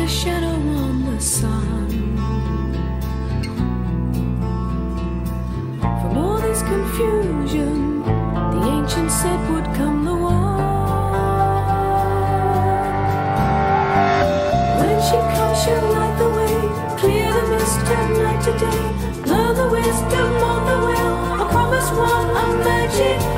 A shadow on the sun. From all this confusion, the ancient said would come the one. When she comes, she'll light the way, clear the mist of night today. Learn the wisdom of the well, a promise one, a magic